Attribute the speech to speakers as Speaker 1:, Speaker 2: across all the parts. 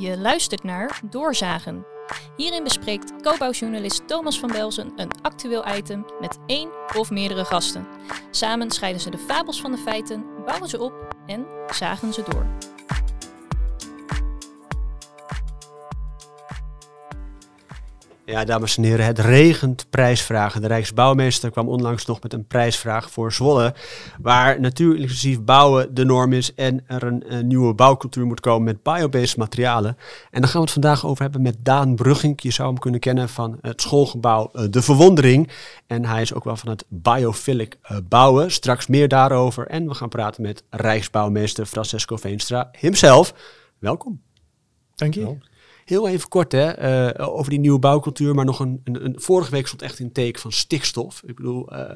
Speaker 1: Je luistert naar Doorzagen. Hierin bespreekt co-bouwjournalist Thomas van Belzen een actueel item met één of meerdere gasten. Samen scheiden ze de fabels van de feiten, bouwen ze op en zagen ze door.
Speaker 2: Ja, dames en heren, het regent prijsvragen. De Rijksbouwmeester kwam onlangs nog met een prijsvraag voor Zwolle, waar natuurinclusief bouwen de norm is en er een, een nieuwe bouwcultuur moet komen met biobased materialen. En daar gaan we het vandaag over hebben met Daan Brugging. Je zou hem kunnen kennen van het schoolgebouw uh, De Verwondering. En hij is ook wel van het biophilic uh, bouwen. Straks meer daarover. En we gaan praten met Rijksbouwmeester Francesco Veenstra himself. Welkom.
Speaker 3: Dank je.
Speaker 2: Heel even kort hè, uh, over die nieuwe bouwcultuur, maar nog een, een, een, vorige week stond echt in teken van stikstof. Ik bedoel, uh,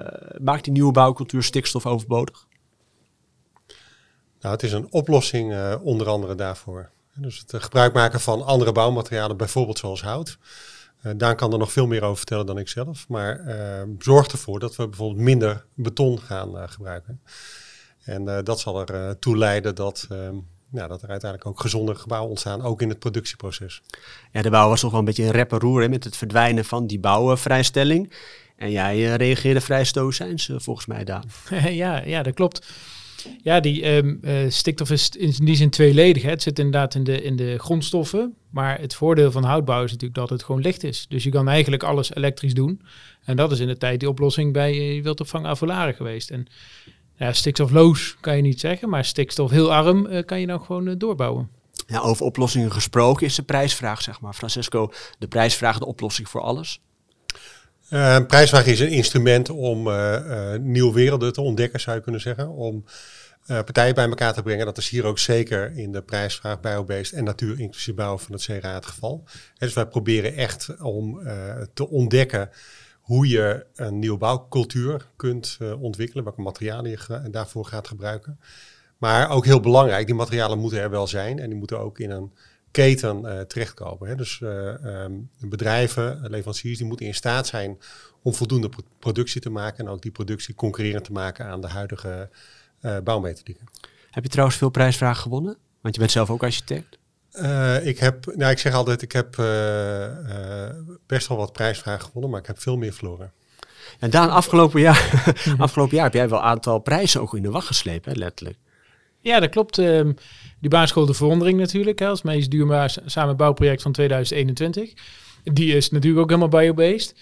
Speaker 2: maakt die nieuwe bouwcultuur stikstof overbodig?
Speaker 3: Nou, het is een oplossing uh, onder andere daarvoor. Dus het gebruik maken van andere bouwmaterialen, bijvoorbeeld zoals hout. Daan kan er nog veel meer over vertellen dan ik zelf. Maar zorg ervoor dat we bijvoorbeeld minder beton gaan gebruiken. En dat zal er toe leiden dat ja, dat er uiteindelijk ook gezonde gebouwen ontstaan, ook in het productieproces.
Speaker 2: Ja, de bouw was toch wel een beetje een rep roer hè, met het verdwijnen van die bouwvrijstelling. En jij uh, reageerde vrij stoïcijns uh, volgens mij, Daan.
Speaker 4: ja, ja, dat klopt. Ja, die um, uh, stikstof is in die zin tweeledig. Hè. Het zit inderdaad in de, in de grondstoffen. Maar het voordeel van houtbouw is natuurlijk dat het gewoon licht is. Dus je kan eigenlijk alles elektrisch doen. En dat is in de tijd die oplossing bij uh, wildopvang Avolare geweest. En ja, stikstofloos kan je niet zeggen, maar stikstof heel arm uh, kan je dan gewoon uh, doorbouwen.
Speaker 2: Ja, over oplossingen gesproken is de prijsvraag, zeg maar. Francesco, de prijsvraag de oplossing voor alles?
Speaker 3: Uh, een prijsvraag is een instrument om nieuwe werelden te ontdekken, zou je kunnen zeggen. Om partijen bij elkaar te brengen. Dat is hier ook zeker in de prijsvraag biobased en natuur inclusief bouw van het CRA het geval. dus wij proberen echt om te ontdekken hoe je een nieuwe bouwcultuur kunt uh, ontwikkelen, welke materialen je daarvoor gaat gebruiken. Maar ook heel belangrijk, die materialen moeten er wel zijn en die moeten ook in een keten uh, terechtkomen. Hè. Dus uh, um, bedrijven, leveranciers, die moeten in staat zijn om voldoende pro productie te maken en ook die productie concurrerend te maken aan de huidige bouwmethodieken.
Speaker 2: Heb je trouwens veel prijsvragen gewonnen? Want je bent zelf ook architect.
Speaker 3: Uh, ik heb, nou ik zeg altijd, ik heb uh, uh, best wel wat prijsvragen gewonnen, maar ik heb veel meer verloren.
Speaker 2: En Daan, afgelopen jaar, afgelopen jaar heb jij wel een aantal prijzen ook in de wacht geslepen, hè, letterlijk.
Speaker 4: Ja, dat klopt. Um, die baanschool De Verwondering natuurlijk, hè, als meest duurbaar samen bouwproject van 2021. Die is natuurlijk ook helemaal biobased.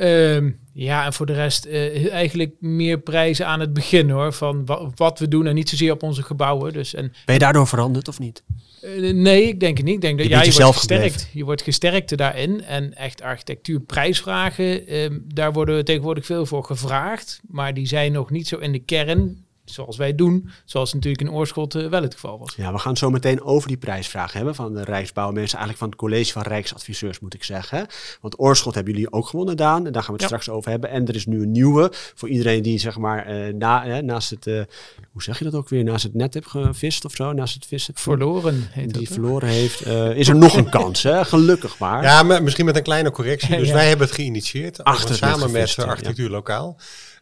Speaker 4: Um, ja, en voor de rest uh, eigenlijk meer prijzen aan het begin hoor. Van wa wat we doen en niet zozeer op onze gebouwen. Dus, en,
Speaker 2: ben je daardoor veranderd of niet?
Speaker 4: Uh, nee, ik denk het niet. Ik denk dat je, ja, je wordt gesterkt. Gebleven. Je wordt gesterkt daarin. En echt architectuurprijsvragen, um, daar worden tegenwoordig veel voor gevraagd. Maar die zijn nog niet zo in de kern zoals wij doen, zoals natuurlijk in Oorschot uh, wel het geval was.
Speaker 2: Ja, we gaan zo meteen over die prijsvraag hebben van de Rijksbouwmensen, eigenlijk van het college van Rijksadviseurs moet ik zeggen. Want Oorschot hebben jullie ook gewonnen, Daan, en daar gaan we het ja. straks over hebben. En er is nu een nieuwe, voor iedereen die zeg maar uh, na, hè, naast het, uh, hoe zeg je dat ook weer, naast het net heeft gevist of zo, naast het vissen.
Speaker 4: Verloren heet
Speaker 2: Die dat, verloren heeft, is er nog een kans, hè? gelukkig maar.
Speaker 3: Ja, maar misschien met een kleine correctie. Dus ja. wij hebben het geïnitieerd, Achter samen met de Architectuur Lokaal.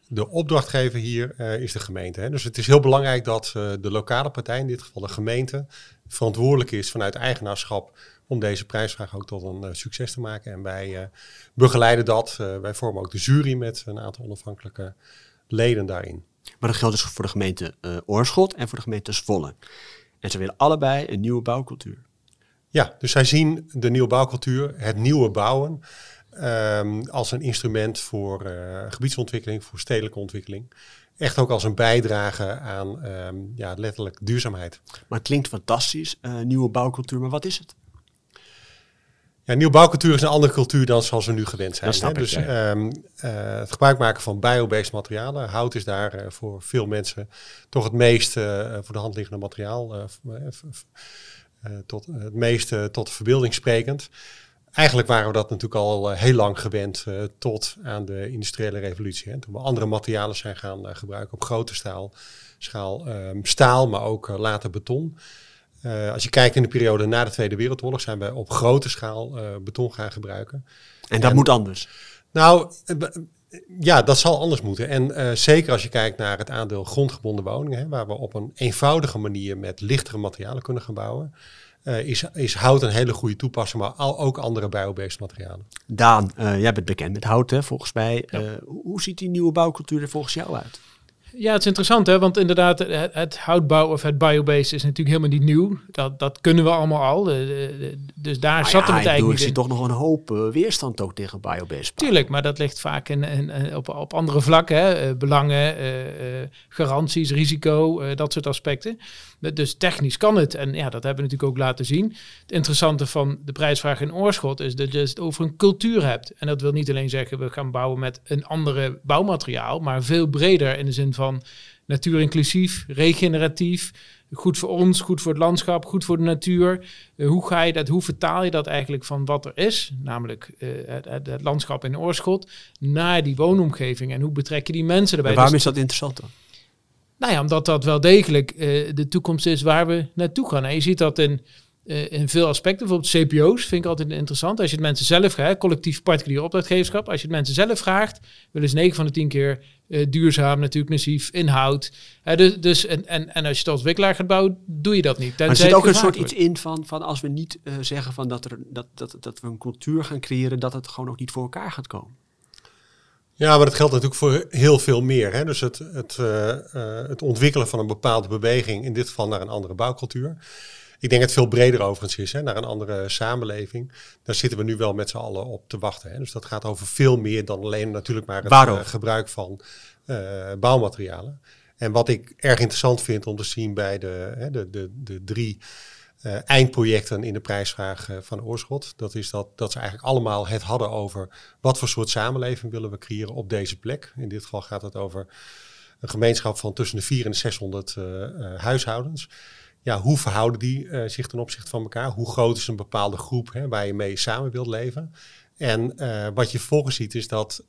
Speaker 3: De opdrachtgever hier uh, is de gemeente. Hè. Dus het is heel belangrijk dat uh, de lokale partij, in dit geval de gemeente, verantwoordelijk is vanuit eigenaarschap om deze prijsvraag ook tot een uh, succes te maken. En wij begeleiden dat. wij vormen ook de jury met een aantal onafhankelijke leden daarin.
Speaker 2: Maar dat geldt dus voor de gemeente Oorschot en voor de gemeente Zwolle. En ze willen allebei een nieuwe bouwcultuur.
Speaker 3: Ja, dus zij zien de nieuwe bouwcultuur, het nieuwe bouwen, um, als een instrument voor uh, gebiedsontwikkeling, voor stedelijke ontwikkeling. Echt ook als een bijdrage aan um, ja, letterlijk duurzaamheid.
Speaker 2: Maar het klinkt fantastisch, uh, nieuwe bouwcultuur, maar wat is het?
Speaker 3: Ja, nieuwe bouwcultuur is een andere cultuur dan zoals we nu gewend zijn. Hè? Dus um, uh, het gebruik maken van biobased materialen. Hout is daar uh, voor veel mensen toch het meest uh, voor de hand liggende materiaal. tot, het meest tot de verbeelding sprekend. Eigenlijk waren we dat natuurlijk al uh, heel lang gewend uh, tot aan de industriële revolutie. Hè. Toen we andere materialen zijn gaan uh, gebruiken op grote staal, schaal, um, staal, maar ook later beton. als je kijkt in de periode na de Tweede Wereldoorlog zijn we op grote schaal beton gaan gebruiken.
Speaker 2: En dat en, moet anders?
Speaker 3: Nou, ja, dat zal anders moeten. En zeker als je kijkt naar het aandeel grondgebonden woningen, hè, waar we op een eenvoudige manier met lichtere materialen kunnen gaan bouwen. Uh, is, is hout een hele goede toepassing, maar al, ook andere biobased materialen.
Speaker 2: Daan, uh, jij bent bekend met hout, hè, volgens mij. Ja. hoe ziet die nieuwe bouwcultuur er volgens jou uit?
Speaker 4: Ja, het is interessant, hè? want inderdaad, het, het houtbouw of het biobased is natuurlijk helemaal niet nieuw. Dat, dat kunnen we allemaal al. dus daar
Speaker 2: maar
Speaker 4: zat
Speaker 2: ja,
Speaker 4: het eigenlijk
Speaker 2: Ik zie toch nog een hoop uh, weerstand ook tegen biobased.
Speaker 4: Tuurlijk, maar dat ligt vaak in, in, in op, op andere vlakken. Hè? Uh, belangen, uh, garanties, risico, dat soort aspecten. Dus technisch kan het. En ja, dat hebben we natuurlijk ook laten zien. Het interessante van de prijsvraag in oorschot is dat je het over een cultuur hebt. En dat wil niet alleen zeggen we gaan bouwen met een andere bouwmateriaal, maar veel breder in de zin van natuurinclusief, regeneratief, goed voor ons, goed voor het landschap, goed voor de natuur. Uh, hoe ga je dat, hoe vertaal je dat eigenlijk van wat er is, namelijk uh, het, het, landschap in Oorschot, naar die woonomgeving en hoe betrek je die mensen erbij?
Speaker 2: En waarom dus, is dat interessant dan?
Speaker 4: Nou ja, omdat dat wel degelijk uh, de toekomst is waar we naartoe gaan. En je ziet dat in, uh, in veel aspecten. Bijvoorbeeld CPO's vind ik altijd interessant. Als je het mensen zelf gaat, collectief particulier opdrachtgeverschap. Als je het mensen zelf vraagt, willen ze 9 van de 10 keer uh, duurzaam, natuurlijk massief, inhoud. dus, dus en, en, en als je het als wikkelaar gaat bouwen, doe je dat niet.
Speaker 2: Maar er zit ook een soort iets in van, van als we niet zeggen van dat, er, dat, dat, dat we een cultuur gaan creëren, dat het gewoon ook niet voor elkaar gaat komen.
Speaker 3: Ja, maar dat geldt natuurlijk voor heel veel meer. Hè? Dus het, het, uh, uh, het ontwikkelen van een bepaalde beweging, in dit geval naar een andere bouwcultuur. Ik denk dat het veel breder overigens is, hè? naar een andere samenleving. Daar zitten we nu wel met z'n allen op te wachten. Hè? Dus dat gaat over veel meer dan alleen natuurlijk maar het uh, gebruik van bouwmaterialen. En wat ik erg interessant vind om te zien bij de, hè, de, de, de drie uh, eindprojecten in de prijsvraag uh, van Oorschot. Dat is dat, dat ze eigenlijk allemaal het hadden over wat voor soort samenleving willen we creëren op deze plek. In dit geval gaat het over een gemeenschap van tussen de 400 en de 600 uh, huishoudens. Ja, hoe verhouden die zich ten opzichte van elkaar? Hoe groot is een bepaalde groep hè, waar je mee samen wilt leven? En wat je vervolgens ziet is dat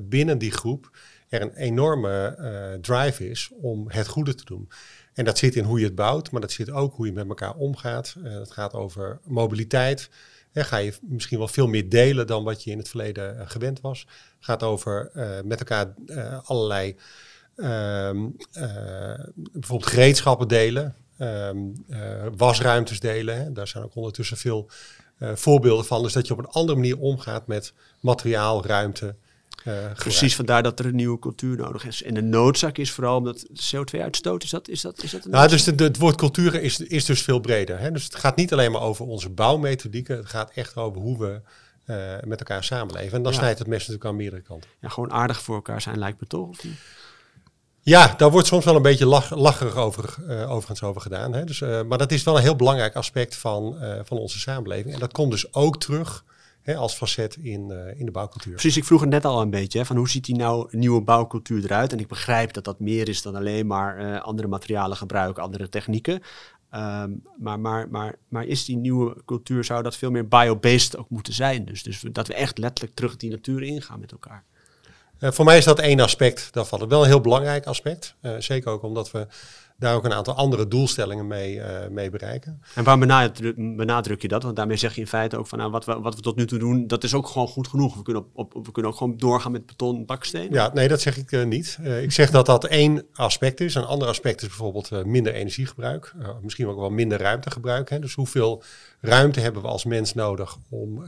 Speaker 3: binnen die groep er een enorme drive is om het goede te doen. En dat zit in hoe je het bouwt, maar dat zit ook hoe je met elkaar omgaat. Uh, dat gaat over mobiliteit. Ga je misschien wel veel meer delen dan wat je in het verleden uh, gewend was. gaat over uh, met elkaar allerlei ehm, bijvoorbeeld gereedschappen delen. Um, wasruimtes delen. Hè. Daar zijn ook ondertussen veel voorbeelden van. Dus dat je op een andere manier omgaat met materiaal, ruimte
Speaker 2: Precies, vandaar dat er een nieuwe cultuur nodig is. En de noodzaak is vooral omdat CO2-uitstoot, is dat, is dat, is dat een
Speaker 3: Nou, dus de, de, het woord cultuur is, is dus veel breder. Hè? Dus het gaat niet alleen maar over onze bouwmethodieken, het gaat echt over hoe we uh, met elkaar samenleven. En dan ja. snijdt het mes natuurlijk aan meerdere kanten.
Speaker 2: Ja, gewoon aardig voor elkaar zijn lijkt me toch, of niet?
Speaker 3: Ja, daar wordt soms wel een beetje lach, lacherig over, uh, overigens over gedaan. Hè? Dus, uh, maar dat is wel een heel belangrijk aspect van, van onze samenleving. En dat komt dus ook terug Hè, als facet in, uh, in de bouwcultuur.
Speaker 2: Precies, ik vroeg het net al een beetje, hè, van hoe ziet die nou nieuwe bouwcultuur eruit? En ik begrijp dat dat meer is dan alleen maar uh, andere materialen gebruiken, andere technieken. Um, maar, maar, maar, maar is die nieuwe cultuur, zou dat veel meer biobased ook moeten zijn? Dus, dus dat we echt letterlijk terug die natuur ingaan met elkaar.
Speaker 3: Uh, voor mij is dat één aspect daarvan. Wel een heel belangrijk aspect. zeker ook omdat we daar ook een aantal andere doelstellingen mee, uh, mee bereiken.
Speaker 2: En waar benadruk, benadruk, je dat? Want daarmee zeg je in feite ook van nou, wat, we, wat we tot nu toe doen, dat is ook gewoon goed genoeg. We kunnen, op, op we kunnen ook gewoon doorgaan met beton baksteen.
Speaker 3: Ja, nee, dat zeg ik uh, niet. Uh, ik zeg dat dat één aspect is. Een ander aspect is bijvoorbeeld minder energiegebruik. misschien ook wel minder ruimtegebruik. Hè? Dus hoeveel ruimte hebben we als mens nodig om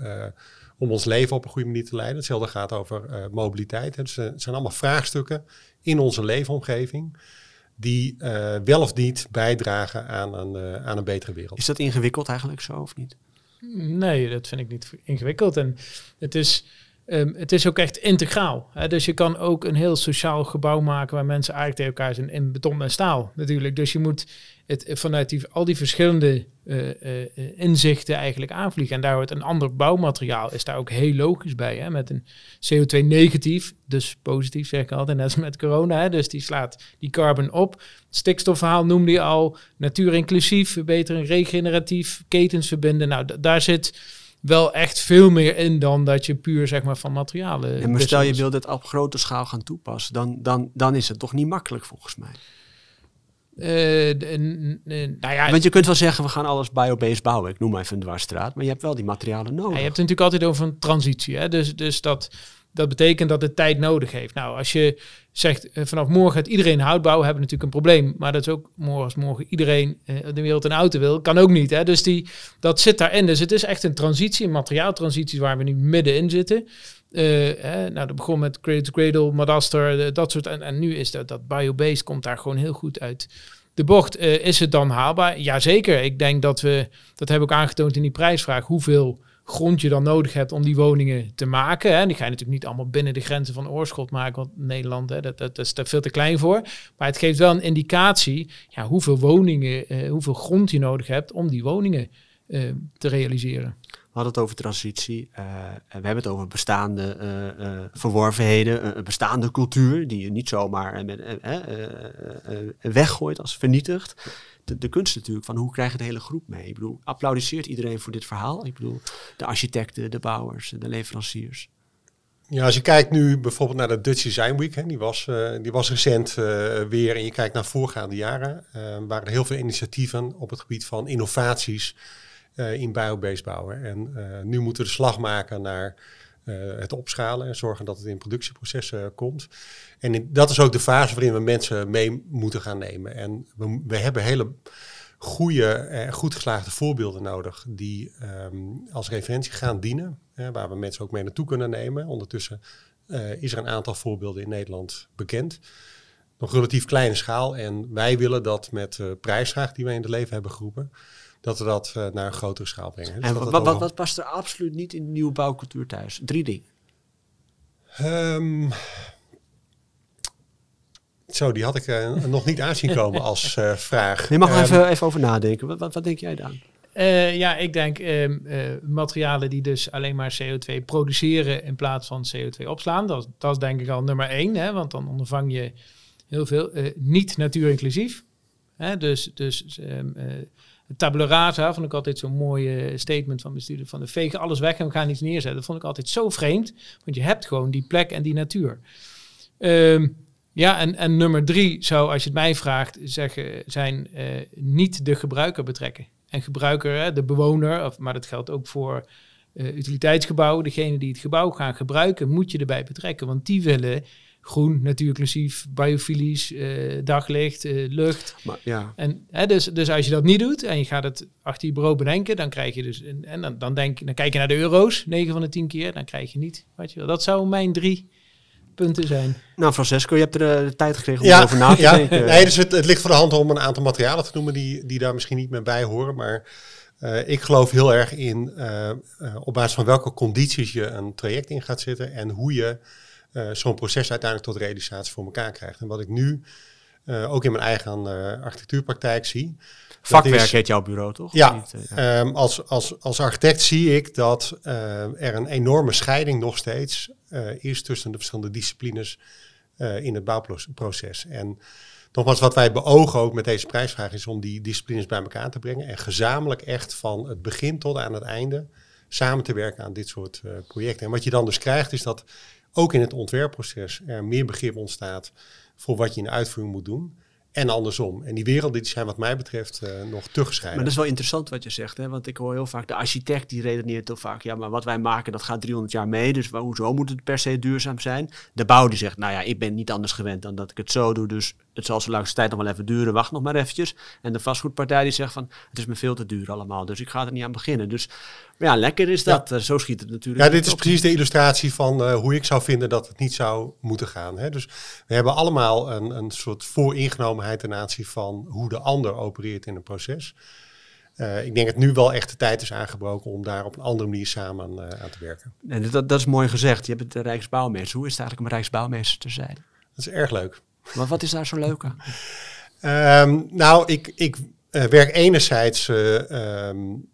Speaker 3: om ons leven op een goede manier te leiden. Hetzelfde gaat over uh, mobiliteit. Dus, het zijn allemaal vraagstukken in onze leefomgeving die uh, wel of niet bijdragen aan een, uh, aan een betere wereld.
Speaker 2: Is dat ingewikkeld eigenlijk zo of niet?
Speaker 4: Nee, dat vind ik niet ingewikkeld. En het is, um, het is ook echt integraal. Hè? Dus je kan ook een heel sociaal gebouw maken waar mensen eigenlijk tegen elkaar zijn in beton en staal natuurlijk. Dus je moet het vanuit die, al die verschillende uh, uh, inzichten eigenlijk aanvliegen. En daar wordt een ander bouwmateriaal, is daar ook heel logisch bij. Hè? Met een CO2 negatief, dus positief zeg ik altijd, net als met corona. Hè? Dus die slaat die carbon op. Het stikstofverhaal noemde je al, natuur inclusief, verbeteren, regeneratief, ketens verbinden. Nou, daar zit wel echt veel meer in dan dat je puur zeg maar van materialen.
Speaker 2: En maar stel je wil dit op grote schaal gaan toepassen, dan, dan, dan is het toch niet makkelijk volgens mij.
Speaker 4: Uh, de, nou ja,
Speaker 2: Want je kunt wel zeggen, we gaan alles biobased bouwen. Ik noem maar even een dwarsstraat. Maar je hebt wel die materialen nodig. Ja,
Speaker 4: je hebt het natuurlijk altijd over een transitie. Hè? Dus, dus dat, dat betekent dat het tijd nodig heeft. Nou, als je zegt eh, vanaf morgen gaat iedereen hout bouwen, hebben we natuurlijk een probleem. Maar dat is ook morgen als morgen iedereen uh, de wereld een auto wil, kan ook niet. Hè? Dus die, dat zit daarin. Dus het is echt een transitie, een materiaaltransitie waar we nu middenin zitten. nou, dat begon met Cradle to Cradle, Madaster, dat soort. En, en nu is dat, dat biobased komt daar gewoon heel goed uit de bocht. is het dan haalbaar? Jazeker. Ik denk dat we, dat hebben ook aangetoond in die prijsvraag, hoeveel grond je dan nodig hebt om die woningen te maken. Hè. Die ga je natuurlijk niet allemaal binnen de grenzen van Oorschot maken, want Nederland, hè, dat, dat, is daar veel te klein voor. Maar het geeft wel een indicatie ja, hoeveel woningen, uh, hoeveel grond je nodig hebt om die woningen uh, te realiseren.
Speaker 2: We hadden het over transitie. Uh, we hebben het over bestaande verworvenheden, een bestaande cultuur die je niet zomaar weggooit als vernietigt de, kunst natuurlijk van hoe krijg je de hele groep mee. Ik bedoel, applaudisseert iedereen voor dit verhaal? Ik bedoel, de architecten, de bouwers, de leveranciers.
Speaker 3: Ja, als je kijkt nu bijvoorbeeld naar de Dutch Design Week, die, was, die was recent weer, en je kijkt naar voorgaande jaren, uh, waren er heel veel initiatieven op het gebied van innovaties in biobased bouwen. En nu moeten we de slag maken naar het opschalen en zorgen dat het in productieprocessen komt. En dat is ook de fase waarin we mensen mee moeten gaan nemen. En we, we hebben hele goede, eh, goed geslaagde voorbeelden nodig die um, als referentie gaan dienen, waar we mensen ook mee naartoe kunnen nemen. Ondertussen is er een aantal voorbeelden in Nederland bekend. Nog relatief kleine schaal en wij willen dat met de prijsvraag die wij in het leven hebben geroepen, dat we dat uh, naar een grotere schaal brengen.
Speaker 2: Dus en wat, wat, wat, past er absoluut niet in de nieuwe bouwcultuur thuis? Drie dingen.
Speaker 3: Um, zo, die had ik uh, nog niet aanzien komen als uh, vraag.
Speaker 2: Je mag er even, ehm, even over nadenken. Wat, wat, wat denk jij dan?
Speaker 4: Uh, ja, ik denk uh, materialen die dus alleen maar CO2 produceren in plaats van CO2 opslaan. Dat, dat is denk ik al nummer één, hè, want dan ondervang je heel veel. niet natuurinclusief. Hè, dus dus um, tabula rasa vond ik altijd zo'n mooie statement van bestuurder van de vegen alles weg en we gaan iets neerzetten. Dat vond ik altijd zo vreemd, want je hebt gewoon die plek en die natuur. Um, ja, en, en nummer drie zou, als je het mij vraagt, zeggen, zijn uh, niet de gebruiker betrekken. En gebruiker, de bewoner, of, maar dat geldt ook voor uh, utiliteitsgebouwen, degene die het gebouw gaan gebruiken, moet je erbij betrekken. Want die willen groen, natuurclusief, biofilisch, uh, daglicht, lucht.
Speaker 2: Maar, ja.
Speaker 4: En hè, dus, dus als je dat niet doet en je gaat het achter je bureau bedenken, dan krijg je dus, en dan, dan, denk, dan kijk je naar de euro's, 9 van de 10 keer, dan krijg je niet. Weet je wel. Dat zou mijn drie punten zijn.
Speaker 2: Nou, Francesco, je hebt er eh, de tijd gekregen om ja, erover na te
Speaker 3: ja,
Speaker 2: denken.
Speaker 3: Nee, dus het, het, ligt voor de hand om een aantal materialen te noemen die, die daar misschien niet meer bij horen. Maar uh, ik geloof heel erg in uh, op basis van welke condities je een traject in gaat zetten en hoe je zo'n proces uiteindelijk tot realisatie voor elkaar krijgt. En wat ik nu ook in mijn eigen architectuurpraktijk zie,
Speaker 2: Vakwerk heet jouw bureau, toch?
Speaker 3: Ja, ja. Um, als, als, als architect zie ik dat er een enorme scheiding nog steeds is tussen de verschillende disciplines in het bouwproces. En nogmaals, wat wij beogen ook met deze prijsvraag is om die disciplines bij elkaar te brengen en gezamenlijk echt van het begin tot aan het einde samen te werken aan dit soort projecten. En wat je dan dus krijgt is dat ook in het ontwerpproces er meer begrip ontstaat voor wat je in de uitvoering moet doen. En andersom. En die werelden die zijn wat mij betreft uh, nog te.
Speaker 2: Maar dat is wel interessant wat je zegt. Hè? Want ik hoor heel vaak de architect die redeneert heel vaak. Ja, maar wat wij maken dat gaat 300 jaar mee. Dus hoezo moet het per se duurzaam zijn? De bouw die zegt, nou ja, ik ben niet anders gewend dan dat ik het zo doe. Dus het zal zo langste tijd nog wel even duren. Wacht nog maar eventjes. En de vastgoedpartij die zegt van, het is me veel te duur allemaal. Dus ik ga er niet aan beginnen. Dus ja, lekker is dat. Ja. Zo schiet het natuurlijk.
Speaker 3: Ja, dit is precies de illustratie van uh, hoe ik zou vinden dat het niet zou moeten gaan. Hè? Dus we hebben allemaal een, een soort vooringenomenheid ten aanzien van hoe de ander opereert in een proces. Uh, ik denk dat nu wel echt de tijd is aangebroken om daar op een andere manier samen uh, aan te werken.
Speaker 2: En dat, dat is mooi gezegd. Je hebt de Rijksbouwmeester. Hoe is het eigenlijk om Rijksbouwmeester te zijn?
Speaker 3: Dat is erg leuk.
Speaker 2: Maar wat is daar zo leuk
Speaker 3: um, nou, ik, ik werk enerzijds um,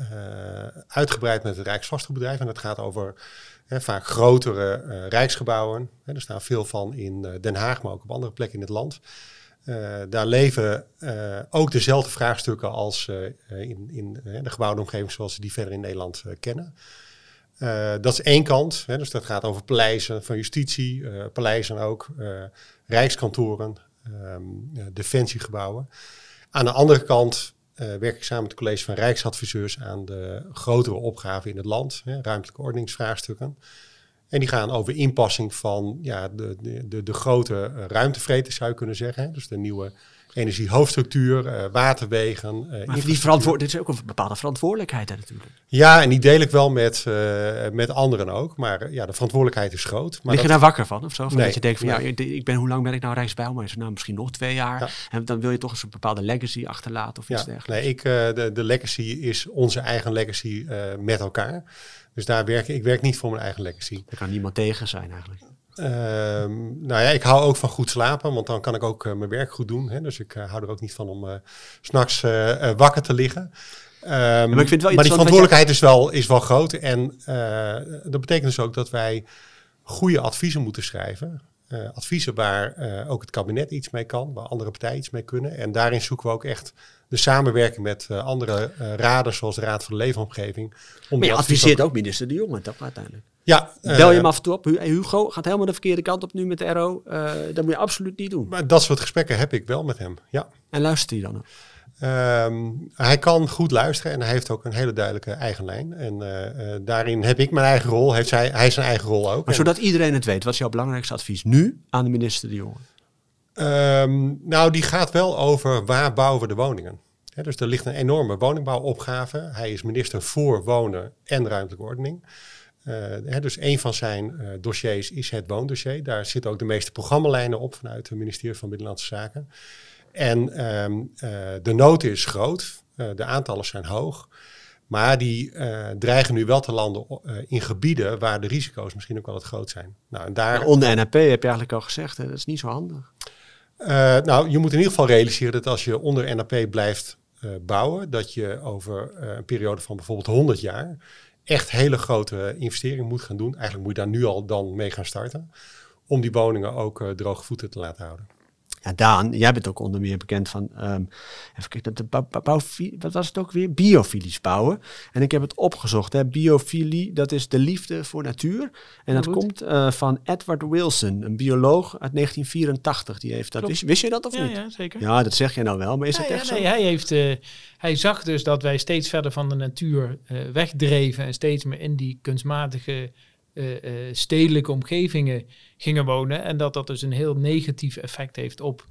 Speaker 3: uh, uitgebreid met het Rijksvastgoedbedrijf. En dat gaat over vaak grotere rijksgebouwen. Er staan veel van in Den Haag, maar ook op andere plekken in het land. daar leven ook dezelfde vraagstukken als in, in de gebouwde omgeving zoals we die verder in Nederland kennen. Dat is één kant, hè, dus dat gaat over paleizen van justitie, paleizen ook, rijkskantoren, um, defensiegebouwen. Aan de andere kant uh, werk ik samen met het college van Rijksadviseurs aan de grotere opgaven in het land, hè, ruimtelijke ordeningsvraagstukken. En die gaan over inpassing van ja, de, de, de, de grote eh, ruimtevreters, zou je kunnen zeggen. Hè. Dus de nieuwe energiehoofdstructuur, uh, waterwegen. Uh,
Speaker 2: maar die verantwoord dit is ook een bepaalde verantwoordelijkheid hè, natuurlijk.
Speaker 3: Ja, en die deel ik wel met, uh, met anderen ook. Maar ja, de verantwoordelijkheid is groot. Maar
Speaker 2: Lig je daar wakker van of zo? Van
Speaker 3: Nee,
Speaker 2: dat je denkt van,
Speaker 3: nee.
Speaker 2: ja, ik ben, hoe lang ben ik nou Rijksbijlmeester? Nou, misschien nog twee jaar.
Speaker 3: Ja.
Speaker 2: En dan wil je toch eens een bepaalde legacy achterlaten of iets
Speaker 3: Ja,
Speaker 2: dergelijks.
Speaker 3: nee, ik, eh, de, de legacy is onze eigen legacy eh, met elkaar. Dus daar werk ik, ik werk niet voor mijn eigen legacy.
Speaker 2: Daar kan niemand tegen zijn eigenlijk.
Speaker 3: Ehm, nou ja, ik hou ook van goed slapen, want dan kan ik ook eh, mijn werk goed doen. Hè? Dus ik eh, hou er ook niet van om eh, s s'nachts wakker te liggen. Ehm,
Speaker 2: maar ik vind het wel
Speaker 3: maar die verantwoordelijkheid is wel, is wel groot. En dat betekent dus ook dat wij goede adviezen moeten schrijven. Adviezen waar ook het kabinet iets mee kan, waar andere partijen iets mee kunnen. En daarin zoeken we ook echt de samenwerking met andere raden, zoals de Raad voor de Leefomgeving. Om
Speaker 2: Maar je adviseert ook minister De Jonge, toch uiteindelijk.
Speaker 3: Ja,
Speaker 2: Bel je
Speaker 3: eh,
Speaker 2: hem af en toe op. Hugo gaat helemaal de verkeerde kant op nu met de RO. Eh, dat moet je absoluut niet doen.
Speaker 3: maar dat soort gesprekken heb ik wel met hem. Ja.
Speaker 2: En luistert hij dan ook?
Speaker 3: Ehm, hij kan goed luisteren en hij heeft ook een hele duidelijke eigen lijn. En eh, daarin heb ik mijn eigen rol, heeft zij, hij zijn eigen rol ook.
Speaker 2: Maar
Speaker 3: En,
Speaker 2: zodat iedereen het weet, wat is jouw belangrijkste advies nu aan de minister De Jonge?
Speaker 3: ehm, nou, die gaat wel over waar bouwen we de woningen. Dus er ligt een enorme woningbouwopgave. Hij is minister voor wonen en ruimtelijke ordening. Eh, hè, dus een van zijn eh, dossiers is het woondossier. Daar zitten ook de meeste programmalijnen op vanuit het ministerie van Binnenlandse Zaken. En ehm, eh, de nood is groot, de aantallen zijn hoog. Maar die dreigen nu wel te landen in gebieden waar de risico's misschien ook wel het groot zijn. Nou, en daar,
Speaker 2: Onder NAP heb je eigenlijk al gezegd, hè? dat is niet zo handig.
Speaker 3: nou, je moet in ieder geval realiseren dat als je onder NAP blijft bouwen, dat je over een periode van bijvoorbeeld 100 jaar echt hele grote investeringen moet gaan doen. Eigenlijk moet je daar nu al dan mee gaan starten. Om die woningen ook eh, droge voeten te laten houden.
Speaker 2: Ja, Daan, jij bent ook onder meer bekend van, ehm, even kijken, de bou- bou- bouwfi- wat was het ook weer? Biofilisch bouwen. En ik heb het opgezocht, hè. biofilie, dat is de liefde voor natuur. En dat komt eh, van Edward Wilson, een bioloog uit 1984. Die heeft dat, wist, wist je dat of
Speaker 4: Ja,
Speaker 2: niet?
Speaker 4: ja, zeker.
Speaker 2: Ja, dat zeg je nou wel, maar is het
Speaker 4: ja,
Speaker 2: echt
Speaker 4: nee,
Speaker 2: zo?
Speaker 4: hij, heeft, eh, hij zag dus dat wij steeds verder van de natuur eh, wegdreven en steeds meer in die kunstmatige eh, eh, stedelijke omgevingen gingen wonen. En dat dat dus een heel negatief effect heeft op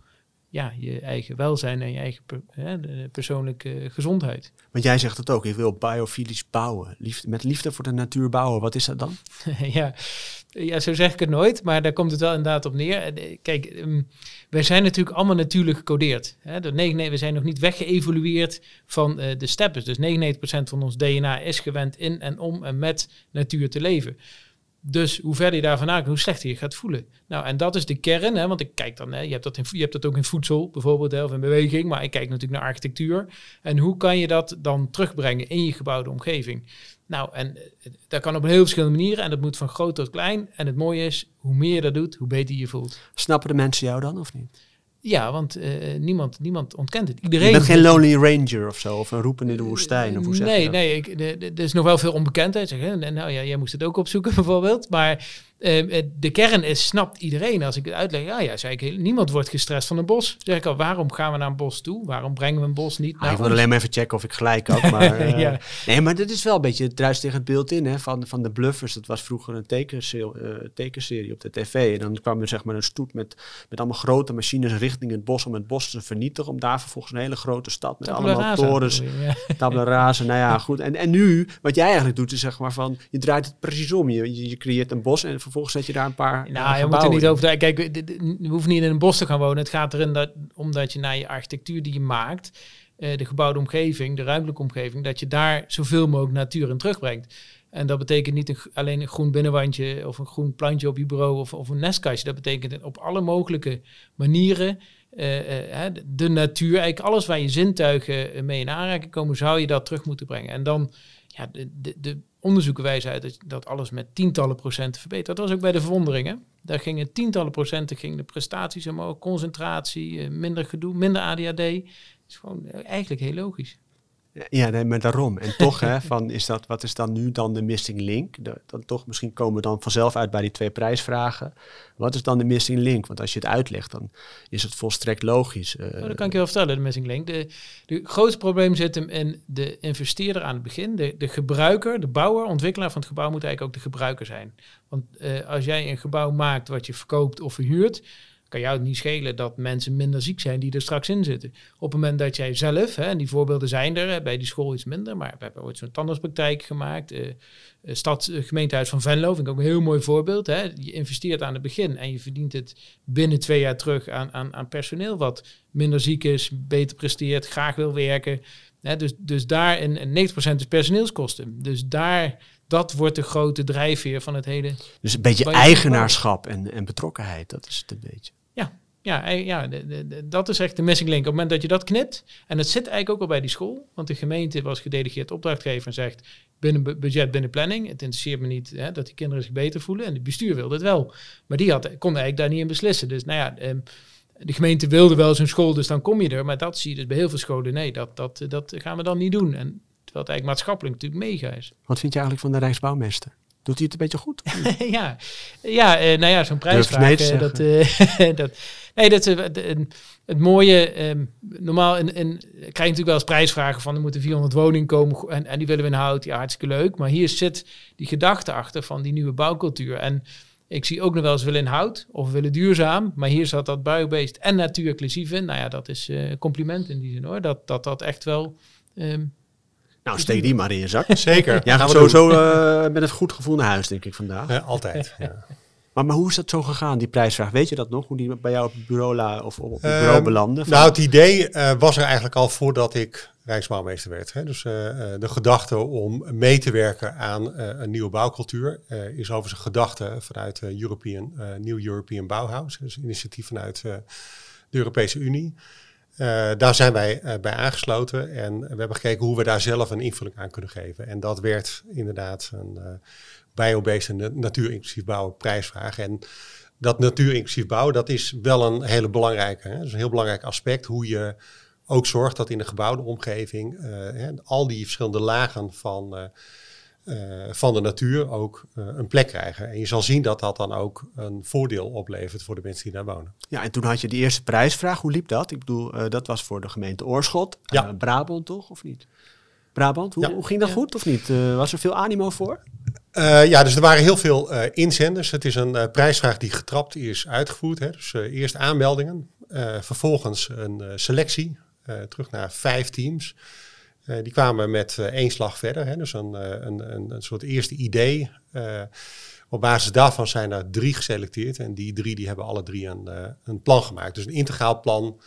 Speaker 4: ja, je eigen welzijn en je eigen per- hè, de persoonlijke gezondheid.
Speaker 2: Want jij zegt het ook, ik wil biofilisch bouwen. Liefde, met liefde voor de natuur bouwen, wat is dat dan?
Speaker 4: ja. ja, zo zeg ik het nooit, maar daar komt het wel inderdaad op neer. Eh, Kijk, ehm, wij zijn natuurlijk allemaal natuurlijk gecodeerd. Hè? De 99, we zijn nog niet weggeëvolueerd van de steppes. Dus 99% van ons DNA is gewend in en om en met natuur te leven. Dus hoe verder je daar vandaan komt, hoe slechter je gaat voelen. Nou, en dat is de kern, hè, want ik kijk dan, hè, je, hebt dat in, je hebt dat ook in voedsel bijvoorbeeld, hè, of in beweging, maar ik kijk natuurlijk naar architectuur. En hoe kan je dat dan terugbrengen in je gebouwde omgeving? Nou, en eh, dat kan op heel verschillende manieren en dat moet van groot tot klein. En het mooie is, hoe meer je dat doet, hoe beter je je voelt.
Speaker 2: Snappen de mensen jou dan of niet?
Speaker 4: Ja, want eh, niemand, niemand ontkent het.
Speaker 2: Je
Speaker 4: Iedereen
Speaker 2: bent geen lonely ranger of zo, of een roepen in de woestijn, of hoe zeg
Speaker 4: nee,
Speaker 2: je
Speaker 4: nee, ik, er is nog wel veel onbekendheid. Zeg, hè. Nou ja, jij moest het ook opzoeken bijvoorbeeld. Maar eh, eh, de kern is, snapt iedereen. Als ik het uitleg, ja, ja, zei ik, niemand wordt gestrest van een bos. Zeg ik al, waarom gaan we naar een bos toe? Waarom brengen we een bos niet
Speaker 2: Ah,
Speaker 4: naar
Speaker 2: ik wil alleen maar even checken of ik gelijk had. Maar, eh,
Speaker 4: Ja.
Speaker 2: Nee, maar dit is wel een beetje het druist tegen het beeld in hè, van, van de bluffers. Dat was vroeger een tekenserie, tekenserie op de tv. En dan kwam er zeg maar een stoet met, met allemaal grote machines richting het bos om het bos te vernietigen. Om daar vervolgens een hele grote stad met allemaal torens,
Speaker 4: ja.
Speaker 2: rasa. Nou ja, goed. En, en nu, wat jij eigenlijk doet, is zeg maar van, je draait het precies om. Je, je, je creëert een bos en vervolgens zet je daar een paar eh,
Speaker 4: Nou, je moet er niet
Speaker 2: in.
Speaker 4: over. Kijk, je hoeft niet in een bos te gaan wonen. Het gaat erin dat, omdat je naar je architectuur die je maakt, eh, de gebouwde omgeving, de ruimtelijke omgeving, dat je daar zoveel mogelijk natuur in terugbrengt. En dat betekent niet een, alleen een groen binnenwandje of een groen plantje op je bureau of, of een nestkastje. Dat betekent op alle mogelijke manieren eh, de- natuur, eigenlijk alles waar je zintuigen mee in aanraking komen, zou je dat terug moeten brengen. En dan, ja, de, de, de onderzoeken wijzen uit dat, dat alles met tientallen procenten verbetert. Dat was ook bij de verwonderingen. Daar gingen tientallen procenten gingen de prestaties omhoog, concentratie, eh, minder gedoe, minder ADHD. Het is gewoon eh, eigenlijk heel logisch.
Speaker 2: Ja, nee, maar daarom. En toch, hè, van is dat, wat is dan nu dan de missing link? De, dan toch, misschien komen we dan vanzelf uit bij die twee prijsvragen. Wat is dan de missing link? Want als je het uitlegt, dan is het volstrekt logisch. Uh,
Speaker 4: oh, dat kan ik je wel vertellen, de missing link. De, de grootste probleem zit hem in de investeerder aan het begin. De, de gebruiker, de bouwer, ontwikkelaar van het gebouw moet eigenlijk ook de gebruiker zijn. Want uh, als jij een gebouw maakt wat je verkoopt of verhuurt, kan jou het niet schelen dat mensen minder ziek zijn die er straks in zitten. Op het moment dat jij zelf, hè, en die voorbeelden zijn er, bij die school iets minder, maar we hebben ooit zo'n tandartspraktijk gemaakt. Uh, stad, gemeentehuis van Venlo vind ik ook een heel mooi voorbeeld. Hè. Je investeert aan het begin en je verdient het binnen twee jaar terug aan, aan, aan personeel wat minder ziek is, beter presteert, graag wil werken. Hè, dus, dus daar, en 90% is personeelskosten. Dus daar dat wordt de grote drijfveer van het hele.
Speaker 2: Dus een beetje eigenaarschap en, en betrokkenheid, dat is het een beetje.
Speaker 4: Ja, ja, ja de, de, dat is echt de missing link. Op het moment dat je dat knipt, en het zit eigenlijk ook al bij die school, want de gemeente was gedelegeerd opdrachtgever en zegt binnen budget, binnen planning, het interesseert me niet hè, dat die kinderen zich beter voelen en het bestuur wilde het wel. Maar die had, kon eigenlijk daar niet in beslissen. Dus nou ja, um, de gemeente wilde wel zijn school, dus dan kom je er. Maar dat zie je dus bij heel veel scholen. Nee, dat, dat, dat gaan we dan niet doen. En terwijl het eigenlijk maatschappelijk natuurlijk mega is.
Speaker 2: Wat vind je eigenlijk van de Rijksbouwmeester? Doet hij het een beetje goed?
Speaker 4: ja, ja uh, nou ja, zo'n prijsvraag. Uh, dat, uh, dat, nee, dat, het mooie, um, normaal in, in, krijg je natuurlijk wel eens prijsvragen van er moeten 400 woningen komen en, en die willen we in hout. Ja, hartstikke leuk. Maar hier zit die gedachte achter van die nieuwe bouwcultuur. En ik zie ook nog wel eens willen in hout of willen duurzaam. Maar hier zat dat biobased en natuurinclusief in. Nou ja, dat is compliment in die zin hoor. Dat dat, dat echt wel um,
Speaker 2: nou, steek die maar in je zak.
Speaker 3: Zeker.
Speaker 2: Ja, gaan sowieso uh, met een goed gevoel naar huis, denk ik, vandaag.
Speaker 3: Ja, altijd, ja.
Speaker 2: Maar, maar hoe is dat zo gegaan, die prijsvraag? Weet je dat nog? Hoe die bij jou op het bureau, la, of op het bureau um, belandde?
Speaker 3: Nou, het idee uh, was er eigenlijk al voordat ik Rijksbouwmeester werd. Hè. Dus uh, de gedachte om mee te werken aan een nieuwe bouwcultuur is overigens een gedachte vanuit European, New European Bauhaus. Dus een initiatief vanuit de Europese Unie. Uh, daar zijn wij uh, bij aangesloten en we hebben gekeken hoe we daar zelf een invulling aan kunnen geven. En dat werd inderdaad een uh, biobased en natuurinclusief bouwen prijsvraag. En dat natuurinclusief bouwen, dat is wel een hele belangrijke, hè? Dat is een heel belangrijk aspect. Hoe je ook zorgt dat in de gebouwde omgeving hè, al die verschillende lagen van van de natuur ook uh, een plek krijgen. En je zal zien dat dat dan ook een voordeel oplevert voor de mensen die daar wonen.
Speaker 2: Ja, en toen had je de eerste prijsvraag. Hoe liep dat? Ik bedoel, uh, dat was voor de gemeente Oorschot.
Speaker 3: Ja.
Speaker 2: Brabant toch, of niet? Brabant, hoe, ja. hoe ging dat ja. goed of niet? was er veel animo voor?
Speaker 3: ja, dus er waren heel veel inzenders. Het is een prijsvraag die getrapt is uitgevoerd. Hè. Dus eerst aanmeldingen, vervolgens een selectie, terug naar vijf teams. Uh, die kwamen met uh, één slag verder. Hè, dus een, uh, een, een, een, soort eerste idee. op basis daarvan zijn er drie geselecteerd. En die drie die hebben alle drie een, een plan gemaakt. Dus een integraal plan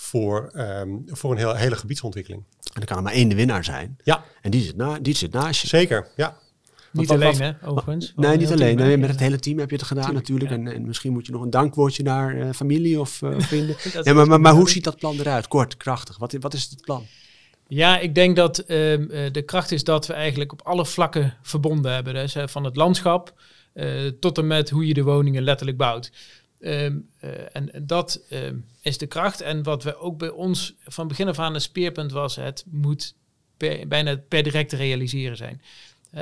Speaker 3: voor, um, voor een heel, hele gebiedsontwikkeling.
Speaker 2: En er kan er maar één de winnaar zijn.
Speaker 3: Ja.
Speaker 2: En die zit, na, die zit naast je.
Speaker 3: Zeker, ja.
Speaker 4: Niet wat, alleen, hè, overigens.
Speaker 2: Nee, niet alleen. Nee, met het hele team heb je het gedaan Tuurlijk, natuurlijk. Ja. En, en, misschien moet je nog een dankwoordje naar uh, familie of uh, vrienden. nee, maar, maar, maar, hoe ziet dat plan eruit? Kort, krachtig. Wat, wat is het plan?
Speaker 4: Ja, ik denk dat uh, de kracht is dat we eigenlijk op alle vlakken verbonden hebben. Dus, uh, van het landschap uh, tot en met hoe je de woningen letterlijk bouwt. Um, en dat ehm, is de kracht. En wat we ook bij ons van begin af aan een speerpunt was, het moet bijna per direct realiseren zijn.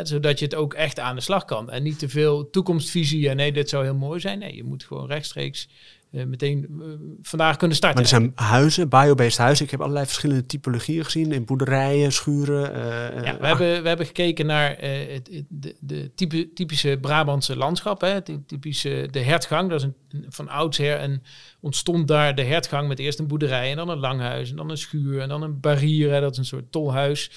Speaker 4: zodat je het ook echt aan de slag kan. En niet te veel toekomstvisie en nee, dit zou heel mooi zijn. Nee, je moet gewoon rechtstreeks uh, meteen uh, vandaag kunnen starten.
Speaker 2: Maar er zijn huizen, biobased huizen. Ik heb allerlei verschillende typologieën gezien in boerderijen, schuren.
Speaker 4: Uh, ja, we, hebben, we hebben gekeken naar het, het, de, de type, typische Brabantse landschap. Hè, het typische, de hertgang, dat is een, van oudsher en ontstond daar de hertgang met eerst een boerderij en dan een langhuis en dan een schuur en dan een barrière, dat is een soort tolhuis.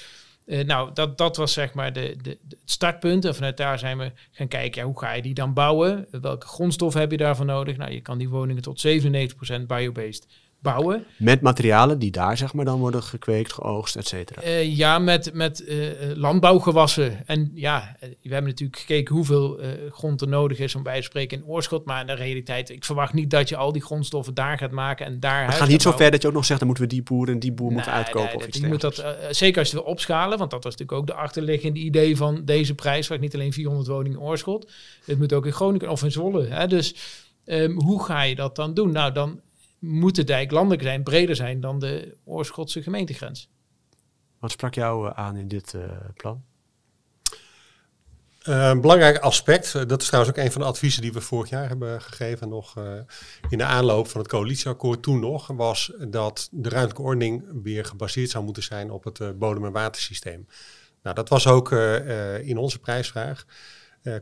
Speaker 4: Uh, nou, dat, dat was zeg maar de, de, de, het startpunt. En vanuit daar zijn we gaan kijken, ja, hoe ga je die dan bouwen? Welke grondstof heb je daarvoor nodig? Nou, je kan die woningen tot 97% biobased bouwen.
Speaker 2: Met materialen die daar zeg maar dan worden gekweekt, geoogst, et cetera?
Speaker 4: Uh, ja, met, met uh, landbouwgewassen. En ja, we hebben natuurlijk gekeken hoeveel uh, grond er nodig is om bij te spreken in oorschot. Maar in de realiteit, ik verwacht niet dat je al die grondstoffen daar gaat maken en daar
Speaker 2: Het gaat niet zo ver dat je ook nog zegt, dan moeten we die boer en die boer nee, moeten uitkopen nee, of iets
Speaker 4: je moet dat, Zeker als je wil opschalen, want dat was natuurlijk ook de achterliggende idee van deze prijs. Waar niet alleen 400 woningen in oorschot. Het moet ook in Groningen of in Zwolle. Hè? Dus um, hoe ga je dat dan doen? Nou, dan moet de dijk landelijk zijn, breder zijn dan de Oorschotse gemeentegrens.
Speaker 2: Wat sprak jou aan in dit plan?
Speaker 3: Uh, een belangrijk aspect, dat is trouwens ook een van de adviezen die we vorig jaar hebben gegeven, nog uh, in de aanloop van het coalitieakkoord toen nog, was dat de ruimtelijke ordening weer gebaseerd zou moeten zijn op het uh, bodem- en watersysteem. Nou, dat was ook in onze prijsvraag,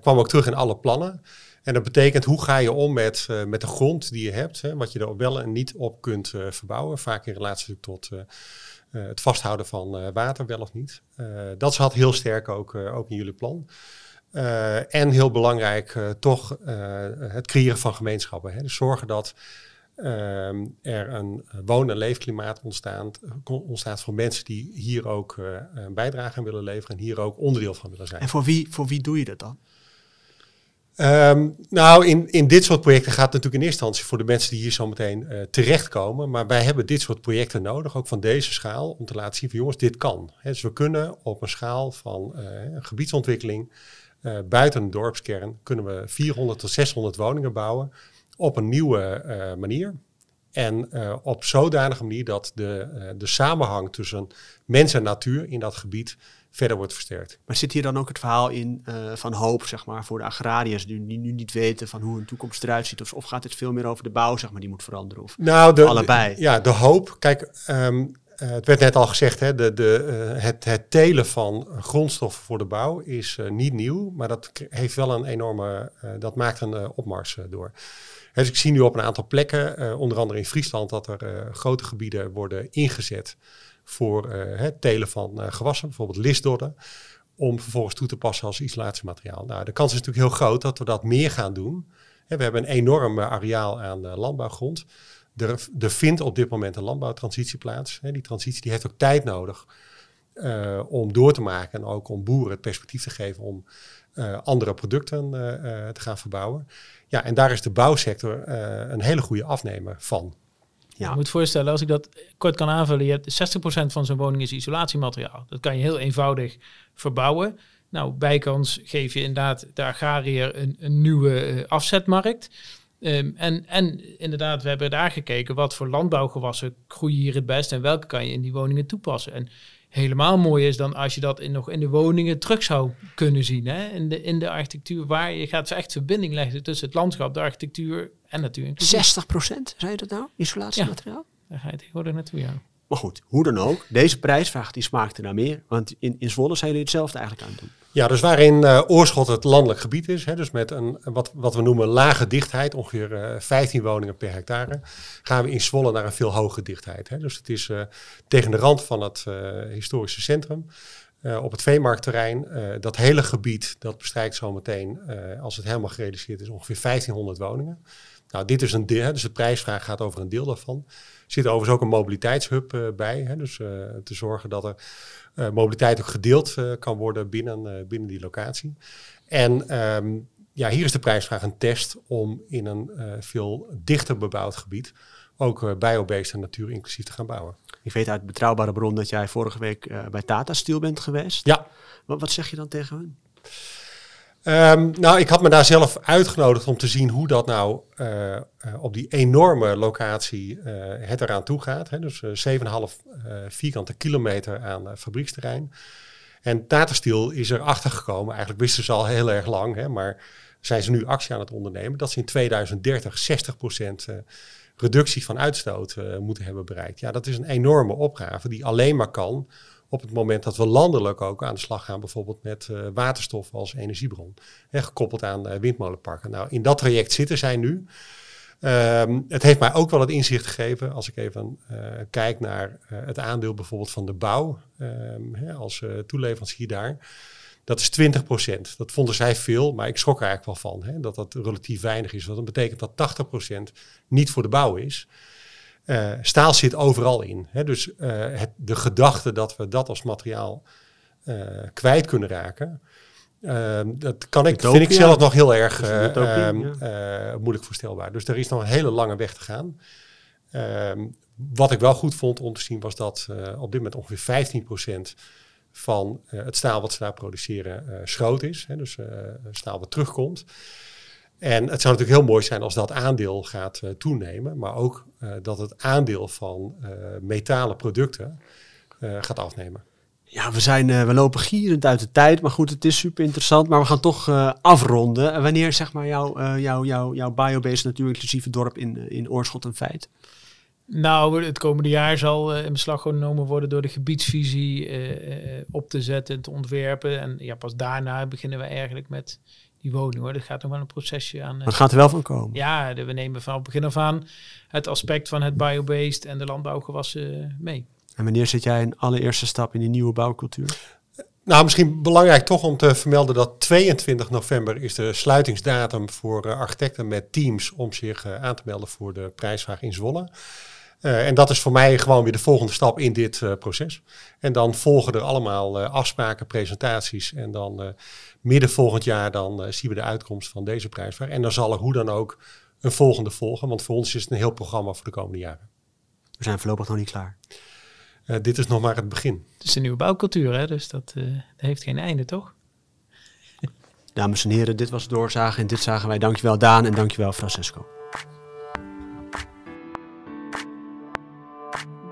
Speaker 3: kwam ook terug in alle plannen. En dat betekent hoe ga je om met, met de grond die je hebt, hè, wat je er wel en niet op kunt verbouwen, vaak in relatie tot het vasthouden van water, wel of niet. dat zat heel sterk ook, ook in jullie plan. En heel belangrijk, toch het creëren van gemeenschappen. Hè. Dus zorgen dat er een woon- en leefklimaat ontstaat, ontstaat voor mensen die hier ook een bijdrage aan willen leveren en hier ook onderdeel van willen zijn.
Speaker 2: En voor wie, voor wie doe je dat dan?
Speaker 3: Um, nou, in, in dit soort projecten gaat het natuurlijk in eerste instantie voor de mensen die hier zo meteen uh, terechtkomen. Maar wij hebben dit soort projecten nodig, ook van deze schaal, om te laten zien van jongens, dit kan. Dus we kunnen op een schaal van uh, gebiedsontwikkeling uh, buiten een dorpskern kunnen we 400 tot 600 woningen bouwen op een nieuwe manier. En op zodanige manier dat de, de samenhang tussen mens en natuur in dat gebied verder wordt versterkt.
Speaker 2: Maar zit hier dan ook het verhaal in van hoop, zeg maar, voor de agrariërs die, die nu niet weten van hoe hun toekomst eruit ziet? Of, of gaat het veel meer over de bouw, zeg maar, die moet veranderen? Of
Speaker 3: nou, de,
Speaker 2: allebei?
Speaker 3: De, ja, de hoop. Kijk, um, uh, het werd net al gezegd, hè, de, de, uh, het, het telen van grondstoffen voor de bouw is niet nieuw, maar dat heeft wel een enorme, dat maakt een opmars door. Dus ik zie nu op een aantal plekken, onder andere in Friesland, dat er grote gebieden worden ingezet voor het telen van gewassen, bijvoorbeeld lisdodden, om vervolgens toe te passen als isolatiemateriaal. Nou, de kans is natuurlijk heel groot dat we dat meer gaan doen. We hebben een enorm areaal aan landbouwgrond. Er, vindt op dit moment een landbouwtransitie plaats. Hè, die transitie die heeft ook tijd nodig om door te maken en ook om boeren het perspectief te geven om andere producten uh, te gaan verbouwen. Ja, en daar is de bouwsector een hele goede afnemer van.
Speaker 4: Ja. Je moet voorstellen, als ik dat kort kan aanvullen, je hebt 60% van zo'n woning is isolatiemateriaal. Dat kan je heel eenvoudig verbouwen. Nou, bijkans geef je inderdaad de agrariër een, een nieuwe afzetmarkt. Um, en, en inderdaad, we hebben daar gekeken wat voor landbouwgewassen groeien hier het best en welke kan je in die woningen toepassen. En helemaal mooi is dan als je dat in, nog in de woningen terug zou kunnen zien. Hè? In, de, in de architectuur, waar je gaat echt verbinding leggen tussen het landschap, de architectuur en natuur.
Speaker 2: 60 procent, zei je dat nou? Isolatiemateriaal?
Speaker 4: Ja, daar ga je tegenwoordig naartoe, ja.
Speaker 2: Maar goed, hoe dan ook, deze prijsvraag die smaakte naar meer. Want in, in Zwolle zijn jullie hetzelfde eigenlijk aan het doen.
Speaker 3: Ja, dus waarin uh, Oorschot het landelijk gebied is, hè, dus met een wat, wat we noemen lage dichtheid, ongeveer uh, 15 woningen per hectare, gaan we in Zwolle naar een veel hogere dichtheid. Hè. Dus het is uh, tegen de rand van het historische centrum. op het veemarktterrein, dat hele gebied, dat bestrijkt zometeen, als het helemaal gerealiseerd is, ongeveer 1500 woningen. Nou, dit is een deel, dus de prijsvraag gaat over een deel daarvan. Er zit overigens ook een mobiliteitshub uh, bij. Hè, dus uh, te zorgen dat er uh, mobiliteit ook gedeeld kan worden binnen, binnen die locatie. En um, ja, hier is de prijsvraag een test om in een veel dichter bebouwd gebied ook biobased en natuur inclusief te gaan bouwen.
Speaker 2: Ik weet uit betrouwbare bron dat jij vorige week bij Tata Steel bent geweest.
Speaker 3: Ja.
Speaker 2: Wat, wat zeg je dan tegen hen?
Speaker 3: Um, nou, ik had me daar zelf uitgenodigd om te zien hoe dat nou uh, uh, op die enorme locatie uh, het eraan toe gaat. Hè. Dus 7,5 vierkante kilometer aan fabrieksterrein. En Tata is erachter gekomen, eigenlijk wisten ze al heel erg lang, hè, maar zijn ze nu actie aan het ondernemen, dat ze in 2030 60% reductie van uitstoot moeten hebben bereikt. Ja, dat is een enorme opgave die alleen maar kan op het moment dat we landelijk ook aan de slag gaan, bijvoorbeeld met uh, waterstof als energiebron, hè, gekoppeld aan uh, windmolenparken. Nou, in dat traject zitten zij nu. Um, het heeft mij ook wel het inzicht gegeven, als ik even uh, kijk naar het aandeel bijvoorbeeld van de bouw um, hè, als toeleverancier daar. Dat is 20 procent. Dat vonden zij veel, maar ik schrok er eigenlijk wel van hè, dat dat relatief weinig is. Want dat betekent dat 80 procent niet voor de bouw is. Uh, staal zit overal in. Hè? Dus uh, het, de gedachte dat we dat als materiaal uh, kwijt kunnen raken, dat kan ik, Utopia. vind ik zelf nog heel erg ja. moeilijk voorstelbaar. Dus er is nog een hele lange weg te gaan. Ehm, wat ik wel goed vond om te zien was dat op dit moment ongeveer 15% van het staal wat ze daar produceren schroot is. Hè? Dus staal wat terugkomt. En het zou natuurlijk heel mooi zijn als dat aandeel gaat uh, toenemen, maar ook uh, dat het aandeel van uh, metalen producten gaat afnemen.
Speaker 2: Ja, we, zijn, uh, we lopen gierend uit de tijd, maar goed, het is super interessant. Maar we gaan toch uh, afronden. wanneer zeg maar jouw uh, jou, jou, jouw biobased natuurinclusieve dorp in, in Oorschot een feit?
Speaker 4: Nou, het komende jaar zal in beslag genomen worden door de gebiedsvisie op te zetten, te ontwerpen. En ja, pas daarna beginnen we eigenlijk met die woning hoor. Dat gaat nog wel een procesje aan.
Speaker 2: Dat gaat er wel van komen.
Speaker 4: Ja, we nemen vanaf het begin af aan het aspect van het biobased en de landbouwgewassen mee.
Speaker 2: En wanneer zit jij een allereerste stap in die nieuwe bouwcultuur?
Speaker 3: Nou, misschien belangrijk toch om te vermelden dat 22 november is de sluitingsdatum voor uh, architecten met teams om zich aan te melden voor de prijsvraag in Zwolle. Uh, en dat is voor mij gewoon weer de volgende stap in dit proces. En dan volgen er allemaal afspraken, presentaties. En dan midden volgend jaar dan zien we de uitkomst van deze prijsvraag. En dan zal er hoe dan ook een volgende volgen. Want voor ons is het een heel programma voor de komende jaren.
Speaker 2: We zijn voorlopig nog niet klaar.
Speaker 3: Uh, dit is nog maar het begin.
Speaker 4: Het is een nieuwe bouwcultuur, hè? dus dat, uh, dat heeft geen einde, toch?
Speaker 2: Dames en heren, dit was Doorzagen en dit zagen wij. Dankjewel Daan en dankjewel Francesco.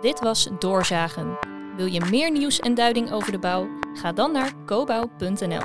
Speaker 1: Dit was Doorzagen. Wil je meer nieuws en duiding over de bouw? Ga dan naar cobouw.nl.